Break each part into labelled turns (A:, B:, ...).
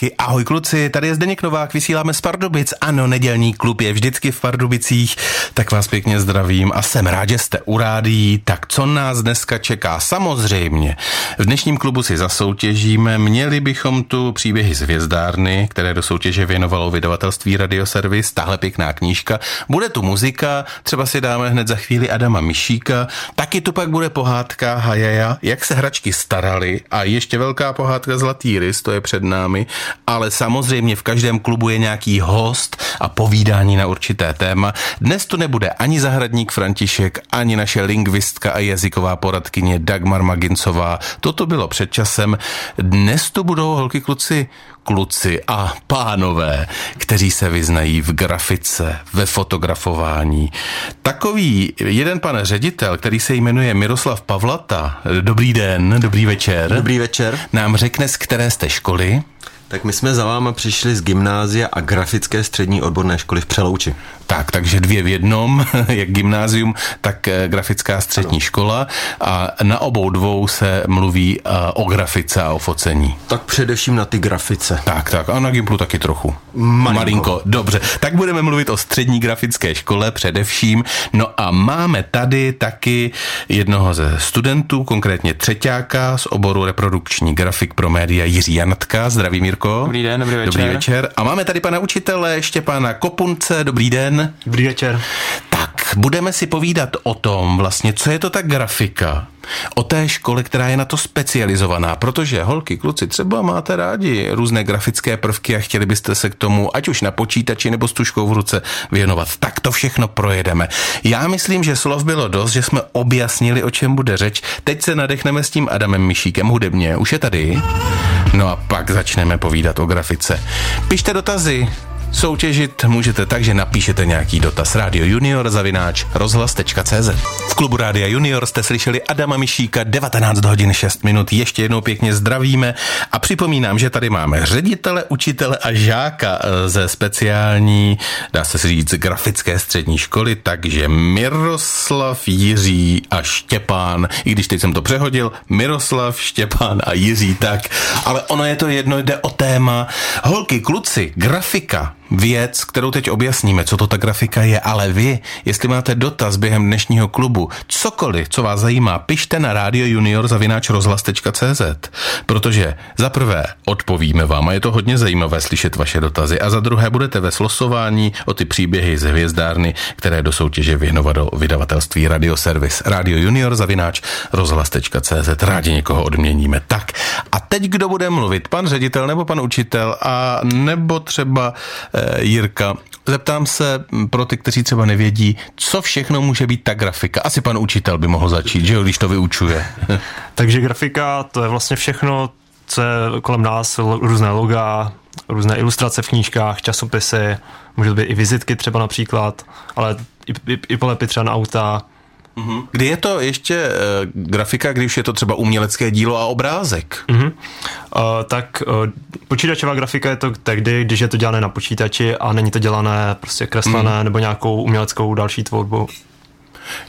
A: Holky, ahoj kluci, tady je Zdeněk Novák, vysíláme z Pardubic. Ano, nedělní klub je vždycky v Pardubicích, tak vás pěkně zdravím a jsem rád, že jste u rádí. Tak co nás dneska čeká? Samozřejmě, v dnešním klubu si zasoutěžíme, měli bychom tu příběhy z hvězdárny, které do soutěže věnovalo vydavatelství Radioservis, tahle pěkná knížka. Bude tu muzika, třeba si dáme hned za chvíli Adama Mišíka, taky tu pak bude pohádka Hajaja, jak se hračky starali a ještě velká pohádka Zlatý rys, to je před námi, ale samozřejmě v každém klubu je nějaký host a povídání na určité téma. Dnes tu nebude ani zahradník František, ani naše lingvistka a jazyková poradkyně Dagmar Magincová. Toto bylo před časem. Dnes tu budou holky kluci kluci a pánové, kteří se vyznají v grafice, ve fotografování. Takový jeden pan ředitel, který se jmenuje Miroslav Pavlata, dobrý den, dobrý večer.
B: Dobrý večer.
A: Nám řekne, z které jste školy?
B: Tak my jsme za váma přišli z gymnázia a grafické střední odborné školy v Přelouči.
A: Tak, takže dvě v jednom, jak gymnázium, tak eh, grafická střední ano. škola a na obou dvou se mluví eh, o grafice a o focení.
B: Tak především na ty grafice.
A: Tak, tak a na Gimplu taky trochu.
B: Malinko.
A: Malinko. Dobře, tak budeme mluvit o střední grafické škole především. No a máme tady taky jednoho ze studentů, konkrétně třetíáka z oboru reprodukční grafik pro média Jiří Janatka. Zdraví Mirko.
C: Dobrý den, dobrý večer.
A: Dobrý večer. A máme tady pana učitele Štěpána Kopunce. Dobrý den.
C: Dobrý večer.
A: Tak, budeme si povídat o tom vlastně, co je to ta grafika, o té škole, která je na to specializovaná, protože holky, kluci, třeba máte rádi různé grafické prvky a chtěli byste se k tomu, ať už na počítači nebo s tuškou v ruce věnovat. Tak to všechno projedeme. Já myslím, že slov bylo dost, že jsme objasnili, o čem bude řeč. Teď se nadechneme s tím Adamem Mišíkem hudebně. Už je tady? No a pak začneme povídat o grafice. Pište dotazy, Soutěžit můžete tak, že napíšete nějaký dotaz Radio Junior zavináč rozhlas.cz. V klubu Rádia Junior jste slyšeli Adama Mišíka 19 hodin 6 minut. Ještě jednou pěkně zdravíme a připomínám, že tady máme ředitele, učitele a žáka eh, ze speciální, dá se říct, grafické střední školy, takže Miroslav, Jiří a Štěpán, i když teď jsem to přehodil, Miroslav, Štěpán a Jiří, tak, ale ono je to jedno, jde o téma. Holky, kluci, grafika, věc, kterou teď objasníme, co to ta grafika je, ale vy, jestli máte dotaz během dnešního klubu, cokoliv, co vás zajímá, pište na Radio Junior zavináč rozhlas.cz, protože za prvé odpovíme vám a je to hodně zajímavé slyšet vaše dotazy a za druhé budete ve slosování o ty příběhy z hvězdárny, které do soutěže věnovalo vydavatelství Radio Service. Radio Junior zavináč rozhlas.cz. Rádi někoho odměníme. Tak a teď kdo bude mluvit? Pan ředitel nebo pan učitel a nebo třeba Jirka. Zeptám se pro ty, kteří třeba nevědí, co všechno může být ta grafika. Asi pan učitel by mohl začít, že jo, když to vyučuje.
C: Takže grafika, to je vlastně všechno, co je kolem nás, různé loga, různé ilustrace v knížkách, časopisy, může být i vizitky třeba například, ale i, i, i polepy třeba na auta,
A: Mm-hmm. Kdy je to ještě uh, grafika, když je to třeba umělecké dílo a obrázek?
C: Mm-hmm. Uh, tak uh, počítačová grafika je to tehdy, když je to dělané na počítači a není to dělané prostě kreslené mm. nebo nějakou uměleckou další tvorbu.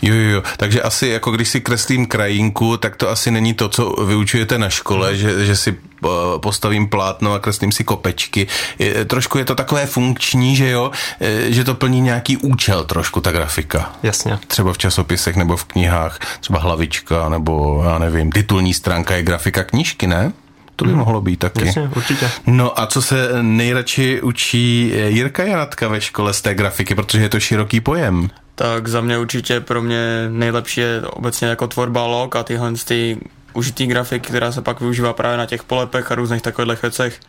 A: Jo, jo, jo. Takže asi jako když si kreslím krajinku, tak to asi není to, co vyučujete na škole, mm. že, že si eh, postavím plátno a kreslím si kopečky. Je, trošku je to takové funkční, že jo, eh, že to plní nějaký účel trošku ta grafika.
C: Jasně.
A: Třeba v časopisech nebo v knihách, třeba hlavička nebo já nevím, titulní stránka je grafika knížky, ne? To by hmm. mohlo být taky.
C: Jasně, určitě.
A: No a co se nejradši učí Jirka Janatka ve škole z té grafiky, protože je to široký pojem?
D: Tak za mě určitě pro mě nejlepší je obecně jako tvorba log a tyhle ty užitý grafiky, která se pak využívá právě na těch polepech a různých takových věcech.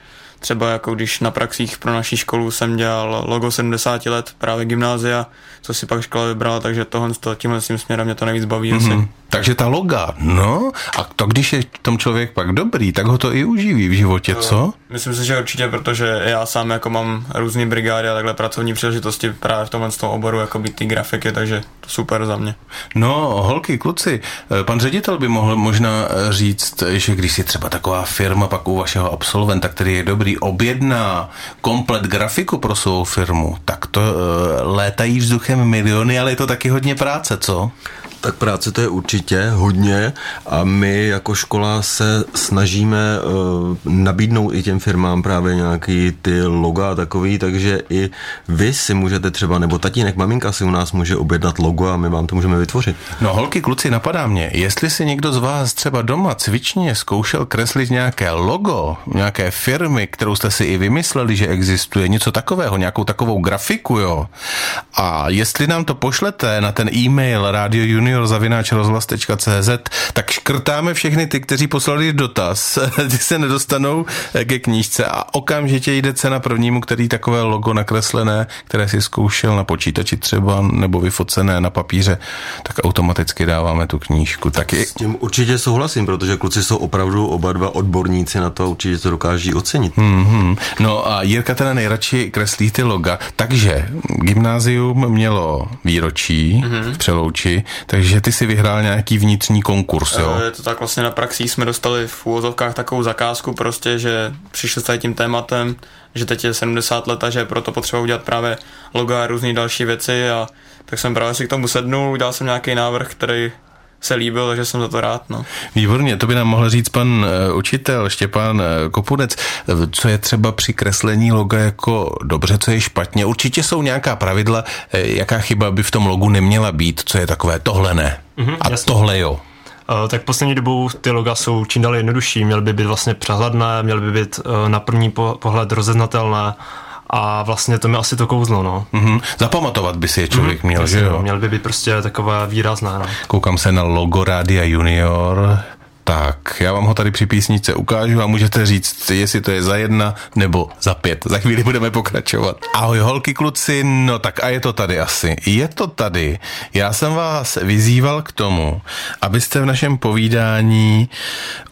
D: Třeba jako když na praxích pro naší školu jsem dělal logo 70 let právě gymnázia, co si pak škola vybrala, takže tohle tímhle tím směrem mě to nejvíc baví mm-hmm. asi.
A: Takže ta loga, no, a to když je tom člověk pak dobrý, tak ho to i uživí v životě, co?
D: Myslím si, že určitě, protože já sám jako mám různé brigády a takhle pracovní příležitosti právě v tomhle tom oboru, jako být ty grafiky, takže to super za mě.
A: No, holky, kluci, eh, pan ředitel by mohl možná eh, říct, že když si třeba taková firma pak u vašeho absolventa, který je dobrý, objedná komplet grafiku pro svou firmu, tak to uh, létají vzduchem miliony, ale je to taky hodně práce, co?
B: Tak práce to je určitě hodně a my jako škola se snažíme uh, nabídnout i těm firmám právě nějaký ty loga a takový, takže i vy si můžete třeba, nebo tatínek, maminka si u nás může objednat logo a my vám to můžeme vytvořit.
A: No holky, kluci, napadá mě, jestli si někdo z vás třeba doma cvičně zkoušel kreslit nějaké logo, nějaké firmy, kterou jste si i vymysleli, že existuje, něco takového, nějakou takovou grafiku, jo. A jestli nám to pošlete na ten e-mail Radio junior.cz, tak škrtáme všechny ty, kteří poslali dotaz, ty se nedostanou ke knížce a okamžitě jde cena prvnímu, který takové logo nakreslené, které si zkoušel na počítači třeba, nebo vyfocené na papíře, tak automaticky dáváme tu knížku. Tak.
B: S tím určitě souhlasím, protože kluci jsou opravdu oba dva odborníci na to, určitě to dokáží ocenit.
A: Mm-hmm. No a Jirka teda nejradši kreslí ty loga, takže gymnázium mělo výročí mm-hmm. v Přelouči, takže ty si vyhrál nějaký vnitřní konkurs, jo?
D: Je to tak vlastně na praxi jsme dostali v úvozovkách takovou zakázku prostě, že přišli s tím tématem, že teď je 70 let a že proto potřeba udělat právě loga a různé další věci a tak jsem právě si k tomu sednul, udělal jsem nějaký návrh, který se líbil, takže jsem za to rád. No.
A: Výborně, to by nám mohl říct pan uh, učitel Štěpán uh, Kopunec. Co je třeba při kreslení loga jako dobře, co je špatně? Určitě jsou nějaká pravidla, jaká chyba by v tom logu neměla být, co je takové tohle ne. Mm-hmm, a jasně. tohle jo.
C: Tak poslední dobou ty loga jsou čím dál jednodušší, měly by být vlastně přehledné, měly by být na první pohled rozeznatelné a vlastně to mi asi to kouzlo, no.
A: Mm-hmm. Zapamatovat by si je člověk mm-hmm, měl, že jo?
C: Měl by být prostě takové výrazné, no.
A: Koukám se na logo Rádia Junior, tak, já vám ho tady při písničce ukážu a můžete říct, jestli to je za jedna nebo za pět. Za chvíli budeme pokračovat. Ahoj holky kluci, no tak a je to tady asi. Je to tady. Já jsem vás vyzýval k tomu, abyste v našem povídání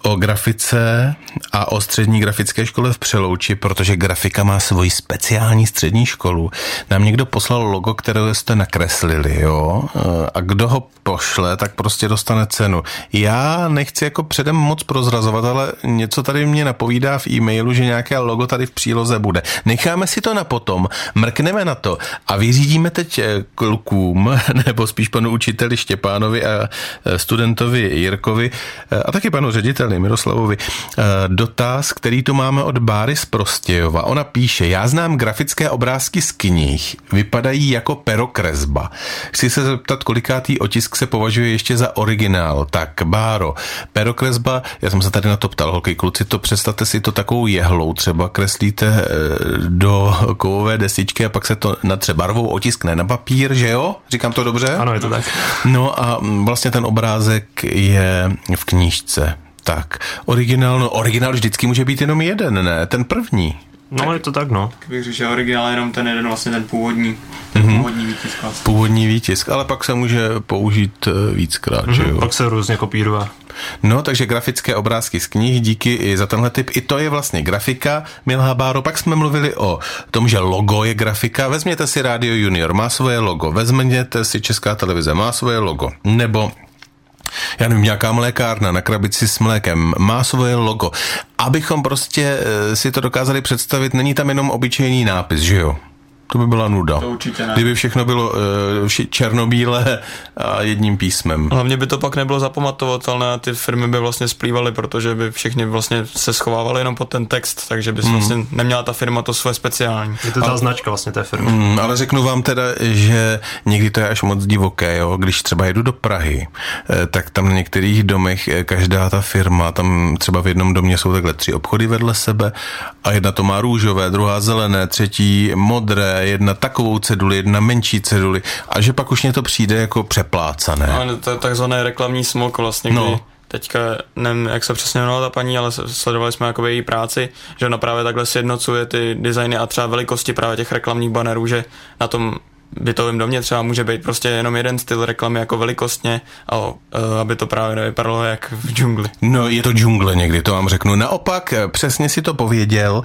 A: o grafice a o střední grafické škole v Přelouči, protože grafika má svoji speciální střední školu, nám někdo poslal logo, které jste nakreslili, jo? A kdo ho pošle, tak prostě dostane cenu. Já nechci jako předem moc prozrazovat, ale něco tady mě napovídá v e-mailu, že nějaké logo tady v příloze bude. Necháme si to na potom, mrkneme na to a vyřídíme teď eh, klukům, nebo spíš panu učiteli Štěpánovi a eh, studentovi Jirkovi eh, a taky panu řediteli Miroslavovi dotaz, který tu máme od Báry z Prostějova. Ona píše, já znám grafické obrázky z knih, vypadají jako perokresba. Chci se zeptat, kolikátý otisk se považuje ještě za originál. Tak, Báro, perokresba, já jsem se tady na to ptal, holky, kluci, to představte si to takovou jehlou, třeba kreslíte eh, do kovové desičky a pak se to na třeba barvou otiskne na papír, že jo? Říkám to dobře?
C: Ano, je to tak.
A: No a vlastně ten obrázek je v knížce. Tak, originál, no originál vždycky může být jenom jeden, ne? Ten první.
C: No, tak, je to tak, no.
D: Bych řekl, že originál je jenom ten jeden, vlastně ten původní, ten mm-hmm. původní výtisk. Vlastně.
A: Původní výtisk, ale pak se může použít eh, víckrát, mm-hmm. že jo?
C: Pak se různě kopíruje.
A: No, takže grafické obrázky z knih, díky i za tenhle typ. I to je vlastně grafika, milá Báro. Pak jsme mluvili o tom, že logo je grafika. Vezměte si Radio Junior, má svoje logo. Vezměte si Česká televize, má svoje logo. Nebo já nevím, nějaká mlékárna na krabici s mlékem má svoje logo. Abychom prostě eh, si to dokázali představit, není tam jenom obyčejný nápis, že jo? To by byla nuda.
D: To určitě ne.
A: Kdyby všechno bylo uh, černobílé a jedním písmem.
D: Hlavně by to pak nebylo zapamatovatelné a ty firmy by vlastně splývaly, protože by všichni vlastně se schovávali jenom pod ten text, takže by mm. vlastně neměla ta firma to svoje speciální.
C: Je to ta ale, značka vlastně té firmy.
A: Mm, ale řeknu vám teda, že někdy to je až moc divoké, jo? když třeba jedu do Prahy, eh, tak tam na některých domech eh, každá ta firma, tam třeba v jednom domě jsou takhle tři obchody vedle sebe a jedna to má růžové, druhá zelené, třetí modré, jedna takovou ceduli, jedna menší ceduli a že pak už mě to přijde jako přeplácané.
D: No, to je takzvané reklamní smok vlastně, no. kdy teďka nevím, jak se přesně jmenovala ta paní, ale sledovali jsme jako její práci, že ona právě takhle sjednocuje ty designy a třeba velikosti právě těch reklamních banerů, že na tom bytovém domě třeba může být prostě jenom jeden styl reklamy jako velikostně, a, e, aby to právě nevypadalo jak v džungli.
A: No je to džungle někdy, to vám řeknu. Naopak, e, přesně si to pověděl,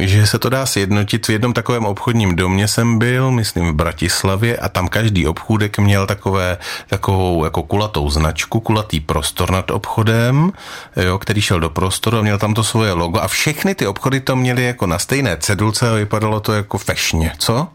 A: e, že se to dá sjednotit. V jednom takovém obchodním domě jsem byl, myslím v Bratislavě, a tam každý obchůdek měl takové, takovou jako kulatou značku, kulatý prostor nad obchodem, jo, který šel do prostoru a měl tam to svoje logo a všechny ty obchody to měly jako na stejné cedulce a vypadalo to jako fešně, co?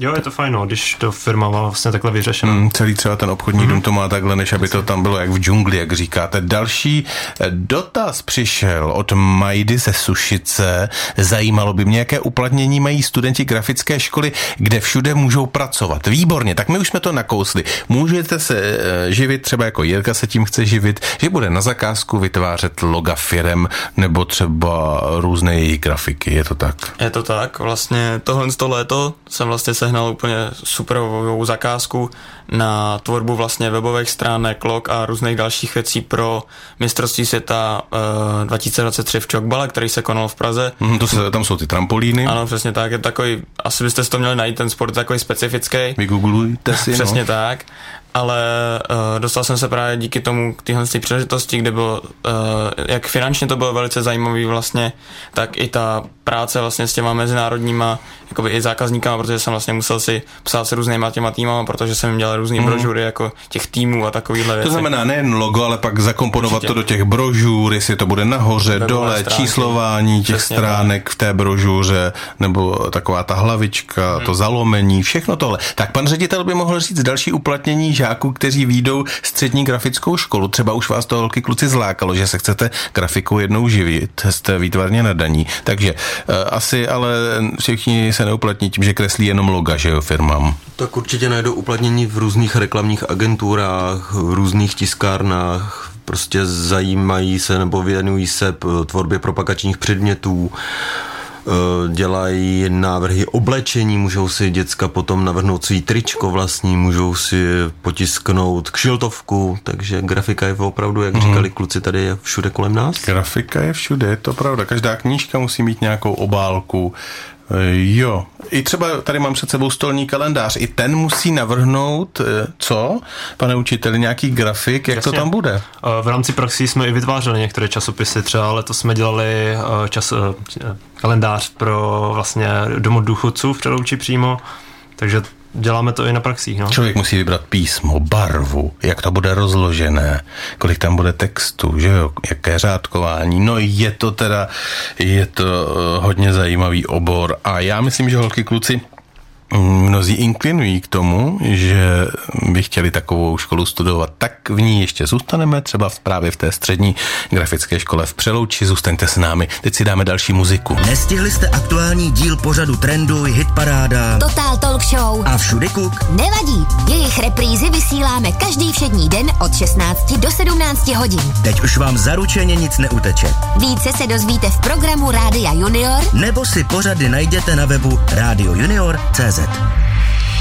C: Jo, je to fajn, no, když to firma má vlastně takhle vyřešeno.
A: Mm, celý třeba ten obchodní mm. dům to má takhle, než aby to tam bylo jak v džungli, jak říkáte. Další eh, dotaz přišel od Majdy ze Sušice. Zajímalo by mě, jaké uplatnění mají studenti grafické školy, kde všude můžou pracovat. Výborně, tak my už jsme to nakousli. Můžete se eh, živit, třeba jako Jirka se tím chce živit, že bude na zakázku vytvářet loga firem nebo třeba různé její grafiky. Je to tak?
D: Je to tak. Vlastně tohle z to léto jsem vlastně sehnal úplně superovou zakázku na tvorbu vlastně webových stránek, log a různých dalších věcí pro mistrovství světa uh, 2023 v Čokbale, který se konal v Praze.
A: Mm, to se, tam jsou ty trampolíny.
D: Ano, přesně tak. Je takový, asi byste si to měli najít, ten sport takový specifický.
A: Vygooglujte si.
D: Přesně
A: no.
D: tak ale uh, dostal jsem se právě díky tomu k téhle příležitosti, kde bylo, uh, jak finančně to bylo velice zajímavý vlastně, tak i ta práce vlastně s těma mezinárodníma jakoby i zákazníkama, protože jsem vlastně musel si psát se různýma těma týmama, protože jsem jim dělal různé mm. brožury jako těch týmů a takovýhle věci.
A: To znamená nejen logo, ale pak zakomponovat Určitě. to do těch brožur, jestli to bude nahoře, Webové dole, stránky. číslování těch Přesně stránek tak. v té brožuře, nebo taková ta hlavička, mm. to zalomení, všechno tohle. Tak pan ředitel by mohl říct další uplatnění žáků, kteří výjdou střední grafickou školu. Třeba už vás to holky kluci zlákalo, že se chcete grafikou jednou živit, jste výtvarně nadaní. Takže uh, asi ale všichni se neuplatní tím, že kreslí jenom loga, že jo, firmám.
B: Tak určitě najdou uplatnění v různých reklamních agenturách, v různých tiskárnách, prostě zajímají se nebo věnují se tvorbě propagačních předmětů Eh, dělají návrhy oblečení, můžou si děcka potom navrhnout svý tričko vlastní, můžou si potisknout kšiltovku, takže grafika je opravdu, jak mm. říkali kluci, tady je všude kolem nás.
A: Grafika je všude, je to pravda. Každá knížka musí mít nějakou obálku, Eh, jo, i třeba tady mám před sebou stolní kalendář, i ten musí navrhnout, eh, co, pane učiteli, nějaký grafik, jak Jasně. to tam bude?
C: Eh, v rámci praxí jsme i vytvářeli některé časopisy, třeba letos jsme dělali čas, kalendář pro vlastně domů důchodců v Přelouči přímo, takže děláme to i na praxích. No.
A: Člověk musí vybrat písmo, barvu, jak to bude rozložené, kolik tam bude textu, že jo, jaké řádkování. No je to teda, je to eh, hodně zajímavý obor a já myslím, že holky kluci mnozí inklinují k tomu, že by chtěli takovou školu studovat, tak v ní ještě zůstaneme, třeba právě v té střední grafické škole v Přelouči. Zůstaňte s námi, teď si dáme další muziku.
E: Nestihli jste aktuální díl pořadu Trendu, Hitparáda,
F: Total Talk Show
E: a Všude Kuk?
F: Nevadí, jejich reprízy vysíláme každý všední den od 16 do 17 hodin.
E: Teď už vám zaručeně nic neuteče.
F: Více se dozvíte v programu Rádia Junior
E: nebo si pořady najděte na webu radiojunior.cz. Exato.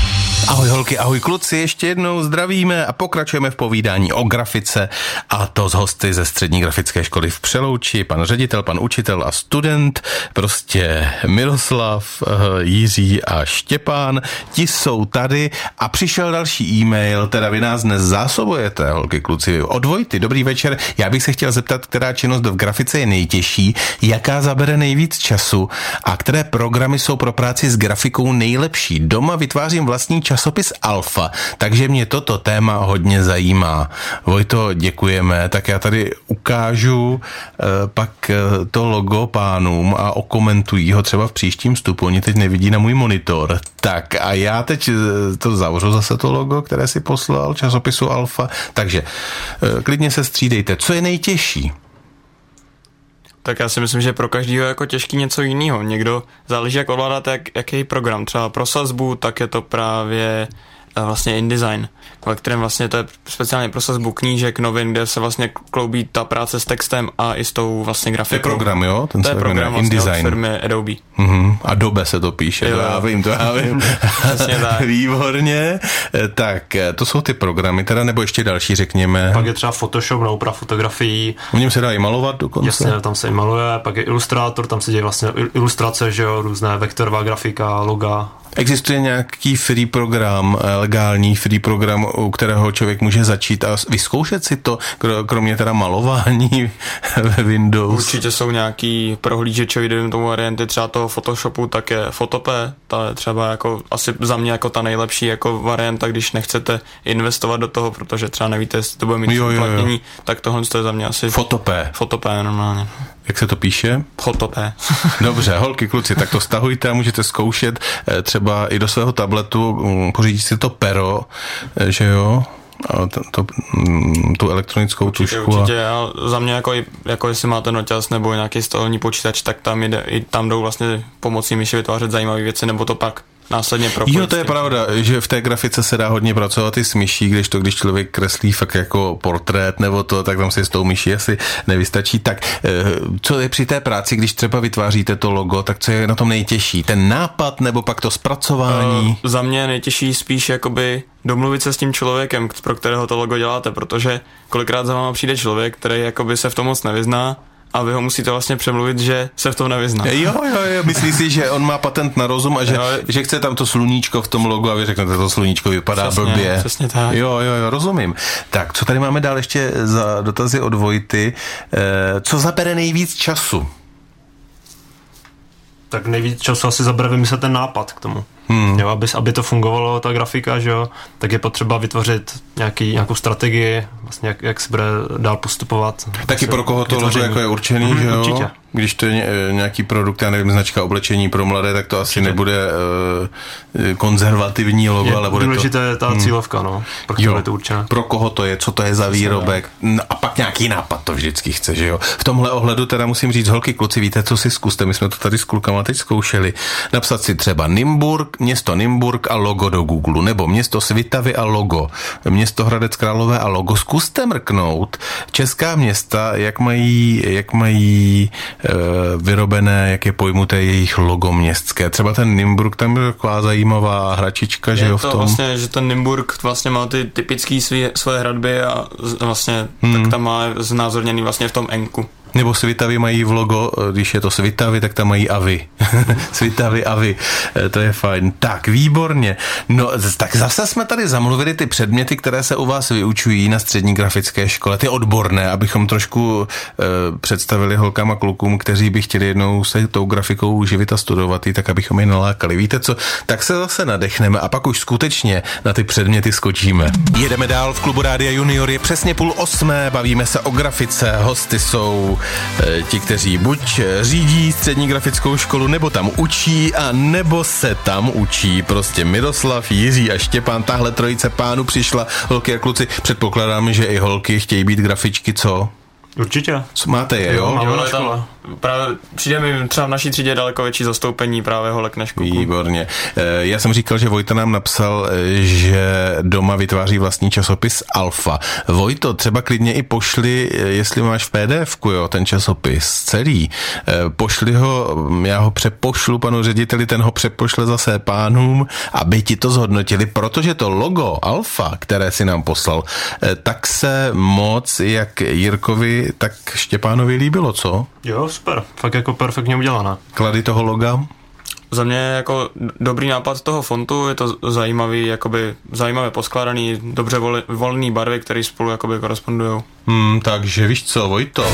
A: Ahoj holky, ahoj kluci, ještě jednou zdravíme a pokračujeme v povídání o grafice a to z hosty ze střední grafické školy v Přelouči, pan ředitel, pan učitel a student, prostě Miroslav, eh, Jiří a Štěpán, ti jsou tady a přišel další e-mail, teda vy nás dnes zásobujete, holky, kluci, od Vojty, dobrý večer, já bych se chtěl zeptat, která činnost v grafice je nejtěžší, jaká zabere nejvíc času a které programy jsou pro práci s grafikou nejlepší. Doma vytvářím vlastní časopis Alfa, takže mě toto téma hodně zajímá. Vojto, děkujeme. Tak já tady ukážu eh, pak eh, to logo pánům a okomentují ho třeba v příštím vstupu. Oni teď nevidí na můj monitor. Tak a já teď eh, to zavřu zase to logo, které si poslal časopisu Alfa. Takže klidně se střídejte. Co je nejtěžší?
D: Tak já si myslím, že pro každého je jako těžký něco jiného. Někdo záleží, jak ovládáte, jak, jaký program. Třeba pro sazbu, tak je to právě vlastně InDesign ve kterém vlastně to je speciálně pro sazbu knížek, novin, kde se vlastně kloubí ta práce s textem a i s tou vlastně grafikou.
A: To je program, jo?
D: Ten to je program vlastně InDesign. od firmy Adobe.
A: Mm-hmm. Adobe se to píše, jo, to já vím, to já vím.
D: Přesně tak.
A: Výborně. Eh, tak, eh, to jsou ty programy, teda nebo ještě další, řekněme.
C: Pak je třeba Photoshop na úprav fotografií.
A: V něm se dá i malovat dokonce.
C: Jasně, tam se i maluje, pak je ilustrátor, tam se děje vlastně ilustrace, že jo, různé vektorová grafika, loga
A: Existuje nějaký free program, eh, legální free program, u kterého člověk může začít a vyzkoušet si to, kromě teda malování, ve Windows.
D: Určitě jsou nějaký prohlížečový, dejme tomu varianty třeba toho Photoshopu, tak je Photopé, ta je třeba jako asi za mě jako ta nejlepší jako varianta, když nechcete investovat do toho, protože třeba nevíte, jestli to bude mít
A: Jo, jo, jo.
D: tak tohle je za mě asi
A: Fotopé.
D: Photopé normálně.
A: Jak se to píše?
D: Photopé.
A: Dobře, holky, kluci, tak to stahujte a můžete zkoušet eh, třeba i do svého tabletu, mm, pořídit si to pero, eh, že jo, a to, to, mm, tu elektronickou
D: Určitě,
A: tušku.
D: určitě. A za mě jako, jako jestli máte noťaz nebo nějaký stolní počítač, tak tam, jde, i tam jdou vlastně pomocí myši vytvářet zajímavé věci, nebo to pak následně propojit.
A: Jo, to je pravda, že v té grafice se dá hodně pracovat i s myší, když to, když člověk kreslí fakt jako portrét nebo to, tak tam si s tou myší asi nevystačí. Tak eh, co je při té práci, když třeba vytváříte to logo, tak co je na tom nejtěžší? Ten nápad nebo pak to zpracování?
D: Uh, za mě nejtěžší spíš jakoby domluvit se s tím člověkem, pro kterého to logo děláte, protože kolikrát za váma přijde člověk, který jakoby se v tom moc nevyzná a vy ho musíte vlastně přemluvit, že se v tom nevyzná.
A: Jo, jo, jo, myslí si, že on má patent na rozum a že,
D: Jo.
A: že chce tam to sluníčko v tom logu a vy řeknete, to sluníčko vypadá
D: Přesně,
A: blbě.
D: přesně tak.
A: Jo, jo, jo, rozumím. Tak, co tady máme dál ještě za dotazy od Vojty? Eh, co zabere nejvíc času?
C: Tak nejvíc času asi zabere vymyslet ten nápad k tomu. Hmm. Jo, aby, aby to fungovalo, ta grafika, že jo, tak je potřeba vytvořit nějaký, nějakou strategii, vlastně jak, jak se bude dál postupovat.
A: Taky pro koho to logo jako je určený,
C: Mhm,
A: že jo?
C: Určitě.
A: Když to je eh, nějaký produkt, já nevím, značka oblečení pro mladé, tak to asi nebude uh, konzervativní logo,
C: Je
A: ale bude
C: důležité
A: to...
C: je ta cílovka, no, pro je to určené.
A: pro koho to je, co to je za výrobek? no a pak nějaký nápad to vždycky chce, že jo. V tomhle ohledu teda musím říct, holky, kluci, víte, co si zkuste, my jsme to tady s klukama teď zkoušeli, napsat si třeba Nymburk, město Nymburk a logo do Google, nebo město Svitavy a logo, město Hradec Králové a logo, zkuste mrknout. Česká města, jak mají, jak mají e, vyrobené, jak je pojmuté jejich logo městské. Třeba ten Nymburk, tam je taková zajímavá hračička, že
D: je
A: jo, v
D: to
A: tom.
D: vlastně, že ten Nymburk vlastně má ty typické své, hradby a vlastně hmm. tak tam má znázorněný vlastně v tom enku.
A: Nebo Svitavy mají v logo, eh, když je to Svitavy, tak tam mají Avy. Svitavy, Avy, Eh, to je fajn. Tak, výborně. No, tak zase jsme tady zamluvili ty předměty, které se u vás vyučují na střední grafické škole, ty odborné, abychom trošku eh, představili holkám a klukům, kteří by chtěli jednou se tou grafikou živit a studovat, tak abychom je nalákali. Víte co, tak se zase nadechneme a pak už skutečně na ty předměty skočíme. Jedeme dál v klubu Rádia Junior, je přesně půl osmé, bavíme se o grafice, hosty jsou ti, kteří buď eh, řídí střední grafickou školu, nebo tam učí, a nebo se tam učí. Prostě Miroslav, Jiří a Štěpán, tahle trojice pánů přišla, holky a kluci. Předpokládám, že i holky chtějí být grafičky, co?
C: Určitě.
A: Co máte je, jo?
C: máme na
D: ale tam
C: škole.
D: právě přijde mi třeba v naší třídě daleko větší zastoupení právě holek než kluků.
A: Výborně. Eh, Já jsem říkal, že Vojta nám napsal, eh, že doma vytváří vlastní časopis Alfa. Vojto, třeba klidně i pošli, eh, jestli máš v pdf jo, ten časopis celý. Pošli ho, mm, já ho přepošlu panu řediteli, ten ho přepošle zase pánům, aby ti to zhodnotili, protože to logo Alfa, které si nám poslal, tak se moc jak Jirkovi, tak Štěpánovi líbilo, co?
C: Jo, super. Fakt jako perfektně udělaná.
A: Klady toho loga?
D: Za mě je jako dobrý nápad toho fontu, je to zajímavý, jakoby zajímavě poskládaný, dobře voli, volný barvy, které spolu jakoby korespondují.
A: Hmm, takže víš co, Vojto?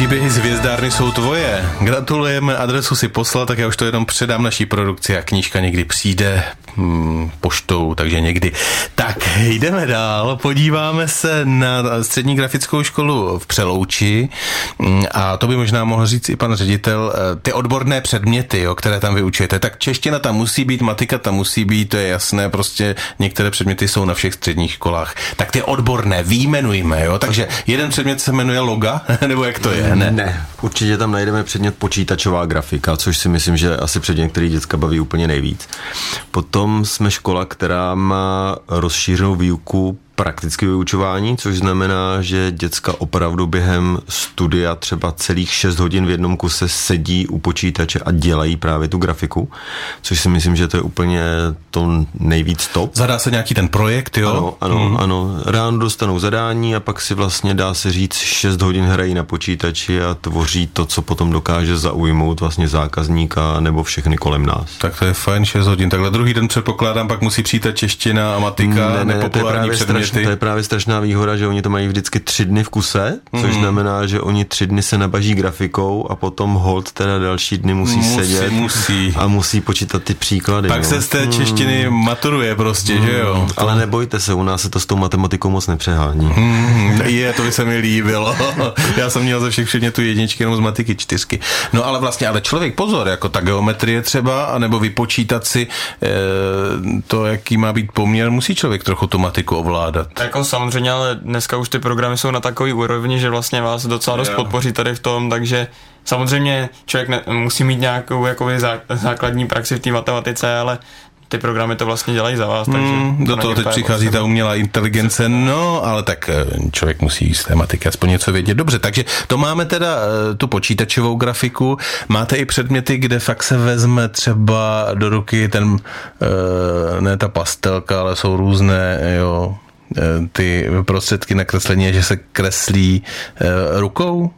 A: Příběhy z hvězdárny jsou tvoje. Gratulujeme, adresu si poslal, tak já už to jenom předám naší produkci a knížka někdy přijde hmm, poštou, takže někdy. Tak, jdeme dál, podíváme se na střední grafickou školu v Přelouči Hmm, a to by možná mohl říct i pan ředitel, eh, ty odborné předměty, jo, které tam vyučujete. Tak čeština tam musí být, matika tam musí být, to je jasné, prostě některé předměty jsou na všech středních školách. Tak ty odborné, výjmenujme, jo, takže jeden předmět se jmenuje loga, nebo jak to je? Ne.
B: Ne, určitě tam najdeme předmět počítačová grafika, což si myslím, že asi předmět, který děcka baví úplně nejvíc. Potom jsme škola, která má rozšířenou výuku praktické vyučování, což znamená, že děcka opravdu během studia třeba celých 6 hodin v jednom kuse sedí u počítače a dělají právě tu grafiku, což si myslím, že to je úplně to nejvíc top.
A: Zadá se nějaký ten projekt, jo?
B: Ano, ano, hmm. ano. Ráno dostanou zadání a pak si vlastně dá se říct 6 hodin hrají na počítači a tvoří to, co potom dokáže zaujmout vlastně zákazníka nebo všechny kolem nás.
A: Tak to je fajn, 6 hodin. Takhle druhý den předpokládám, pak musí přijít ta čeština a matika,
B: Ne, ne,
A: nepopulární předměty. Ty?
B: to je právě strašná výhoda, že oni to mají vždycky tři dny v kuse, což
A: Mhm.
B: znamená, že oni tři dny se nabaží grafikou a potom hold teda další dny musí,
A: Musí,
B: sedět
A: musí.
B: a musí počítat ty příklady.
A: Pak
B: no.
A: se z té češtiny maturuje prostě, že jo?
B: Ale nebojte se, u nás se to s tou matematikou moc nepřehání.
A: Hmm, je, to by se mi líbilo. Já jsem měl ze všech předmětů jedničky, jenom z matiky čtyřky. No ale vlastně, ale člověk pozor, jako ta geometrie třeba, anebo vypočítat si e, to, jaký má být poměr, musí člověk trochu tu matiku ovládat.
D: Jako samozřejmě, ale dneska už ty programy jsou na takový úrovni, že vlastně vás docela dost
A: Jo.
D: podpoří tady v tom, takže samozřejmě člověk ne, musí mít nějakou jakoby zá, základní praxi v té matematice, ale ty programy to vlastně dělají za vás. Takže
A: Hmm, do
D: to
A: toho teď přichází ta
D: potřeba.
A: umělá inteligence, no, ale tak eh, člověk musí z té matiky aspoň něco vědět. Dobře, takže to máme teda eh, tu počítačovou grafiku. Máte i předměty, kde fakt se vezme třeba do ruky ten, eh, ne ta pastelka, ale jsou různé, jo, ty prostředky na kreslení, že se kreslí eh, rukou?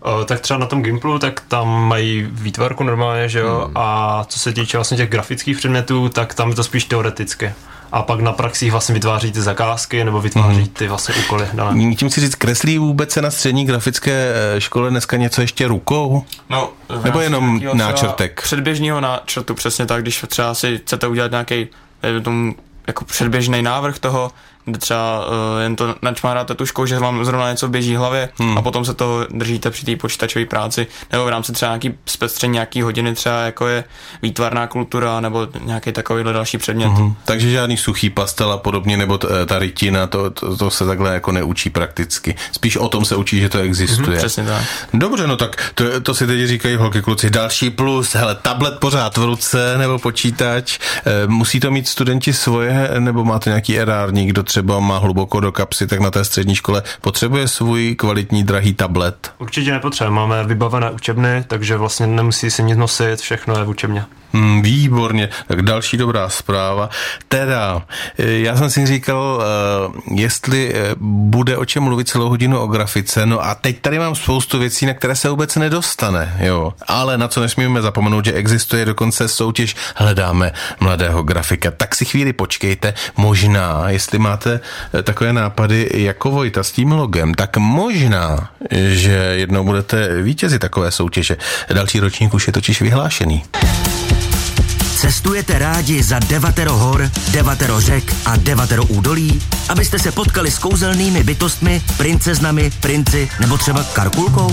C: O, tak třeba na tom Gimplu, tak tam mají výtvarku normálně, že jo, a co se týče vlastně těch grafických předmětů, tak tam je to spíš teoreticky. A pak na praxích vlastně vytváří ty zakázky nebo vytváří ty vlastně úkoly dané.
A: Tím si říct, kreslí vůbec se na střední grafické eh, škole dneska něco ještě rukou?
D: No,
A: Nebo jenom náčrtek?
D: Předběžného náčrtu, přesně tak, když třeba si chcete udělat nějaký tomu jako předběžný návrh toho, kde třeba uh, jen to načmáráte tuškou, že vám zrovna něco běží v hlavě hmm. a potom se to držíte při té počítačové práci, nebo v rámci třeba nějaký zpestření nějaký hodiny, třeba jako je výtvarná kultura, nebo nějaký takovýhle další předmět.
A: Hmm. Takže žádný suchý pastel a podobně, nebo t- ta rytina, to, to, to se takhle jako neučí prakticky. Spíš o tom se učí, že to existuje.
D: Přesně tak.
A: Dobře, no tak to, to si teď říkají holky kluci. Další plus, hele, tablet pořád v ruce nebo počítač. E, musí to mít studenti svoje, nebo máte nějaký erárník, kdo třeba má hluboko do kapsy, tak na té střední škole potřebuje svůj kvalitní drahý tablet.
C: Určitě nepotřebujeme, máme vybavené učebny, takže vlastně nemusí se nic nosit, všechno je v učebně.
A: Hmm, výborně, tak další dobrá zpráva. Teda, eh, já jsem si říkal, eh, jestli eh, bude o čem mluvit celou hodinu o grafice, no a teď tady mám spoustu věcí, na které se vůbec nedostane, jo. Ale na co nesmíme zapomenout, že existuje dokonce soutěž Hledáme mladého grafika. Tak si chvíli počkejte, možná, jestli máte eh, takové nápady jako Vojta s tím logem, tak možná, že jednou budete vítězi takové soutěže. Další ročník už je totiž vyhlášený.
E: Cestujete rádi za devatero hor, devatero řek a devatero údolí, abyste se potkali s kouzelnými bytostmi, princeznami, princi nebo třeba karkulkou?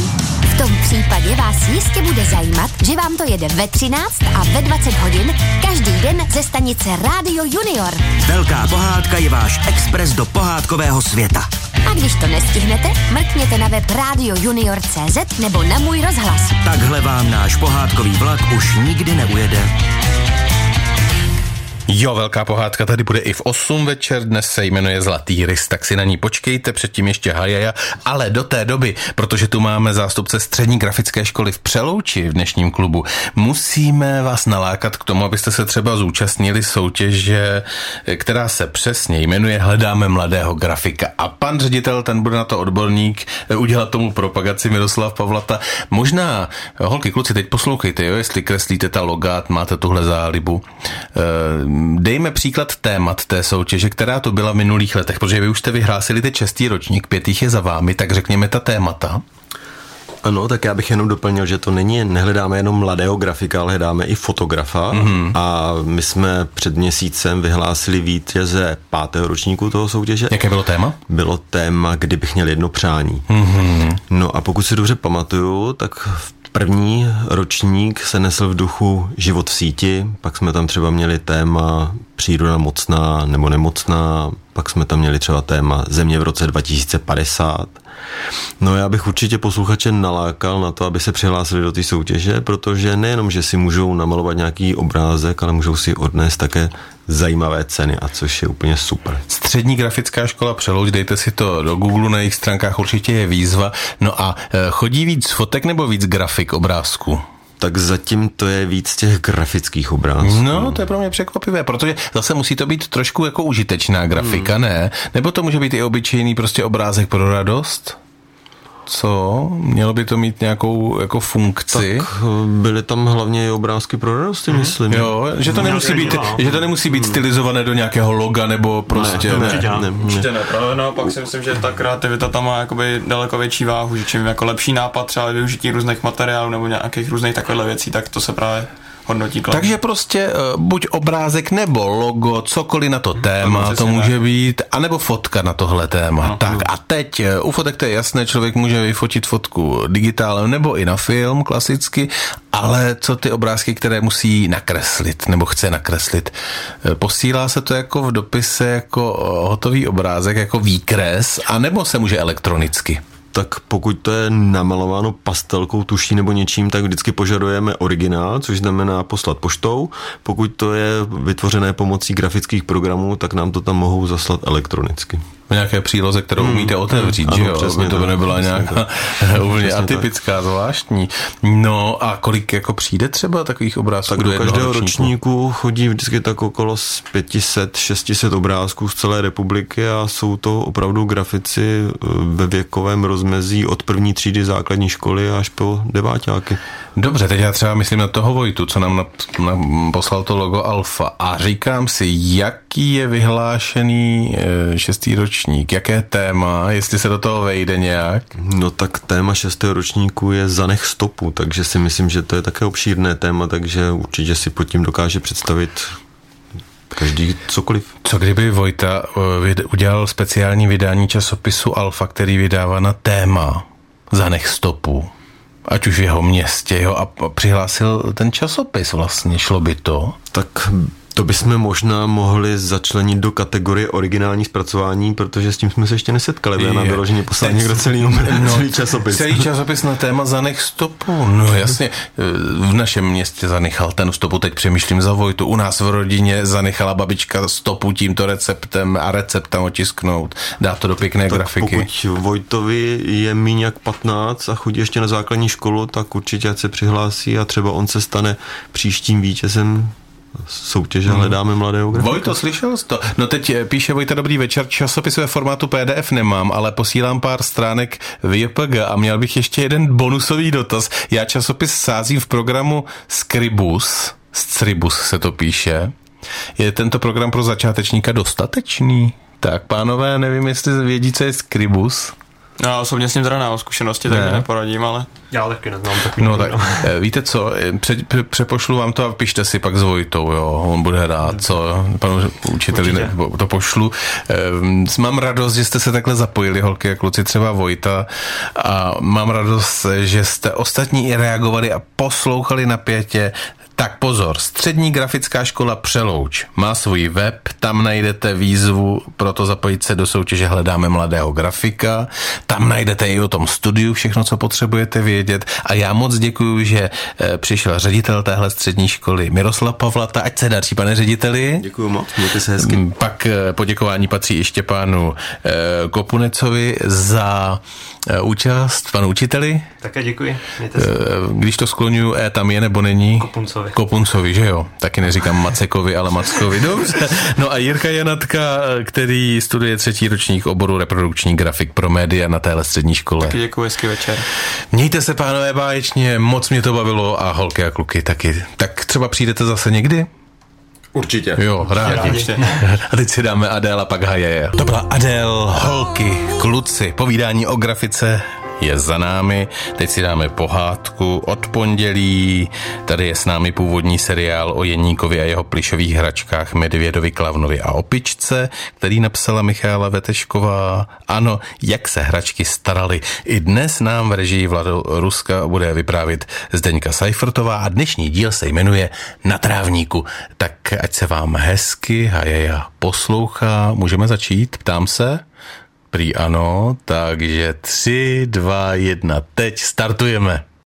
F: V tom případě vás jistě bude zajímat, že vám to jede ve 13 a ve 20 hodin každý den ze stanice Radio Junior.
E: Velká pohádka je váš expres do pohádkového světa.
F: A když to nestihnete, mrkněte na web radiojunior.cz nebo na můj rozhlas.
E: Takhle vám náš pohádkový vlak už nikdy neujede.
A: Jo, velká pohádka tady bude i v 8 večer, dnes se jmenuje Zlatý rys, tak si na ní počkejte, předtím ještě hajaja, ale do té doby, protože tu máme zástupce střední grafické školy v Přelouči v dnešním klubu, musíme vás nalákat k tomu, abyste se třeba zúčastnili soutěže, která se přesně jmenuje Hledáme mladého grafika a pan ředitel, ten bude na to odborník, udělat tomu propagaci Miroslav Pavlata. Možná, holky, kluci, teď poslouchejte, jo, jestli kreslíte ta logát, máte tuhle zálibu. Dejme příklad témat té soutěže, která to byla v minulých letech, protože vy už jste vyhrásili teď šestý ročník, pět jich je za vámi, tak řekněme ta témata.
B: Ano, tak já bych jenom doplnil, že to není, nehledáme jenom mladého grafika, ale hledáme i fotografa mm-hmm. a my jsme před měsícem vyhlásili vítěze pátého ročníku toho soutěže.
A: Jaké bylo téma?
B: Bylo téma, kdybych měl jedno přání. Mm-hmm. No a pokud si dobře pamatuju, tak v první ročník se nesl v duchu život v síti, pak jsme tam třeba měli téma příroda mocná nebo nemocná, pak jsme tam měli třeba téma země v roce 2050. No já bych určitě posluchače nalákal na to, aby se přihlásili do té soutěže, protože nejenom, že si můžou namalovat nějaký obrázek, ale můžou si odnést také zajímavé ceny, a což je úplně super.
A: Střední grafická škola Přelouč, dejte si to do Google, na jejich stránkách určitě je výzva. No a eh, chodí víc fotek nebo víc grafik obrázků?
B: Tak zatím to je víc těch grafických obrázků.
A: No, to je pro mě překvapivé, protože zase musí to být trošku jako užitečná grafika, hmm. ne? Nebo to může být i obyčejný prostě obrázek pro radost? Co? Mělo by to mít nějakou jako funkci?
B: Tak eh, byly tam hlavně i obrázky pro radosty, mm. myslím.
A: Jo, že to nemusí být, že to nemusí být stylizované do nějakého loga nebo prostě
B: ne,
A: ne.
B: určitě ne. ne.
D: Určitě ne, právě naopak si myslím, že ta kreativita tam má jakoby daleko větší váhu, že čím jako lepší nápad, třeba využití různých materiálů nebo nějakých různých takovýchhle věcí, tak to se právě hodnotí kladně.
A: Takže prostě eh, buď obrázek nebo logo, cokoliv na to téma
D: přesně
A: to může
D: tak.
A: být, anebo fotka na tohle téma.
D: No.
A: tak a teď eh, u fotek to je jasné, člověk může vyfotit fotku digitálem nebo i na film klasicky, ale co ty obrázky, které musí nakreslit nebo chce nakreslit. Eh, Posílá se to jako v dopise jako hotový obrázek, jako výkres, anebo se může elektronicky?
B: Tak pokud to je namalováno pastelkou, tuší nebo něčím, tak vždycky požadujeme originál, což znamená poslat poštou. Pokud to je vytvořené pomocí grafických programů, tak nám to tam mohou zaslat elektronicky.
A: V nějaké příloze, kterou umíte otevřít,
B: ano,
A: že jo?
B: přesně
A: to
B: tak,
A: nebyla
B: přesně
A: nějaká
B: tak.
A: úplně atypická, zvláštní. No a kolik jako přijde třeba takových obrázků
B: Tak
A: do
B: do každého
A: ročníku?
B: ročníku chodí vždycky tak okolo z 500, 600 obrázků z celé republiky a jsou to opravdu grafici eh, ve věkovém rozmezí od první třídy základní školy až po deváťáky.
A: Dobře, teď já třeba myslím na toho Vojtu, co nám poslal to logo Alfa a říkám si, jaký je vyhlášený e, šestý ročník, jaké téma, jestli se do toho vejde nějak.
B: No tak téma šestého ročníku je zanech stopu, takže si myslím, že to je také obšírné téma, takže určitě si pod tím dokáže představit každý cokoliv.
A: Co kdyby Vojta vyd- udělal speciální vydání časopisu Alfa, který vydává na téma zanech stopu, ať už v jeho městě, jo, a přihlásil ten časopis vlastně, šlo by to?
B: Tak to bychom možná mohli začlenit do kategorie originální zpracování, protože s tím jsme se ještě nesetkali. By nám vyloženě poslali někdo celý, no, celý časopis.
A: Celý časopis na téma zanech stopu. No jasně, v našem městě zanechal ten stopu, teď přemýšlím za Vojtu. U nás v rodině zanechala babička stopu tímto receptem a recept tam otisknout. Dá to do pěkné
B: tak
A: grafiky.
B: pokud Vojtovi je míň jak 15 a chodí ještě na základní školu, tak určitě se přihlásí a třeba on se stane příštím vítězem soutěže Hledáme mladého grafika.
A: Vojto, slyšel jsi to? No teď eh, píše Vojta, dobrý večer, časopis ve formátu PDF nemám, ale posílám pár stránek v JPG a měl bych ještě jeden bonusový dotaz. Já časopis sázím v programu Scribus, Scribus se to píše. Je tento program pro začátečníka dostatečný? Tak, pánové, nevím, jestli vědí, co je Scribus.
D: Já osobně s ním teda nemám zkušenosti, tak
A: Ne.
D: ne. neporadím, ale
C: Já taky neznám takový.
A: No tak, eh, víte co, eh, pře, pře, přepošlu vám to a pište si pak s Vojtou, jo, on bude rád, co, panu učiteli ne, to pošlu. Ehm, Mám radost, že jste se takhle zapojili, holky a kluci, třeba Vojta, a mám radost, že jste ostatní i reagovali a poslouchali napětě, tak pozor, střední grafická škola Přelouč má svůj web, tam najdete výzvu pro to zapojit se do soutěže Hledáme mladého grafika, tam najdete i o tom studiu všechno, co potřebujete vědět a já moc děkuji, že eh, přišel ředitel téhle střední školy Miroslav Pavlata, ať se daří, pane řediteli.
B: Děkuji moc, mějte se hezky.
A: Mm, Pak eh, poděkování patří ještě pánu eh, Kopunecovi za účast, panu učiteli.
C: Také děkuji. Mějte se.
A: Když to skloňuju, E tam je nebo není?
C: Kopuncovi.
A: Kopuncovi, že jo? Taky neříkám Macekovi, ale Mackovi. Dobře. No a Jirka Janatka, který studuje třetí ročník oboru reprodukční grafik pro média na téhle střední škole.
D: taky děkuji, hezký večer.
A: Mějte se, pánové, báječně, moc mě to bavilo a holky a kluky taky. Tak třeba přijdete zase někdy?
B: Určitě.
A: Jo, rádi.
D: Ještě.
A: A teď si dáme Adél a pak Haje. To byla Adél, holky, kluci. Povídání o grafice je za námi. Teď si dáme pohádku od pondělí. Tady je s námi původní seriál o Jeníkovi a jeho plišových hračkách Medvědovi, Klavnovi a Opičce, který napsala Michála Vetešková. Ano, jak se hračky starali. I dnes nám v režii Vlado Ruska bude vyprávět Zdeňka Seifertová a dnešní díl se jmenuje Na trávníku. Tak ať se vám hezky Hajeja poslouchá. Můžeme začít? Ptám se? Prý ano, takže tři, dva, jedna, teď startujeme.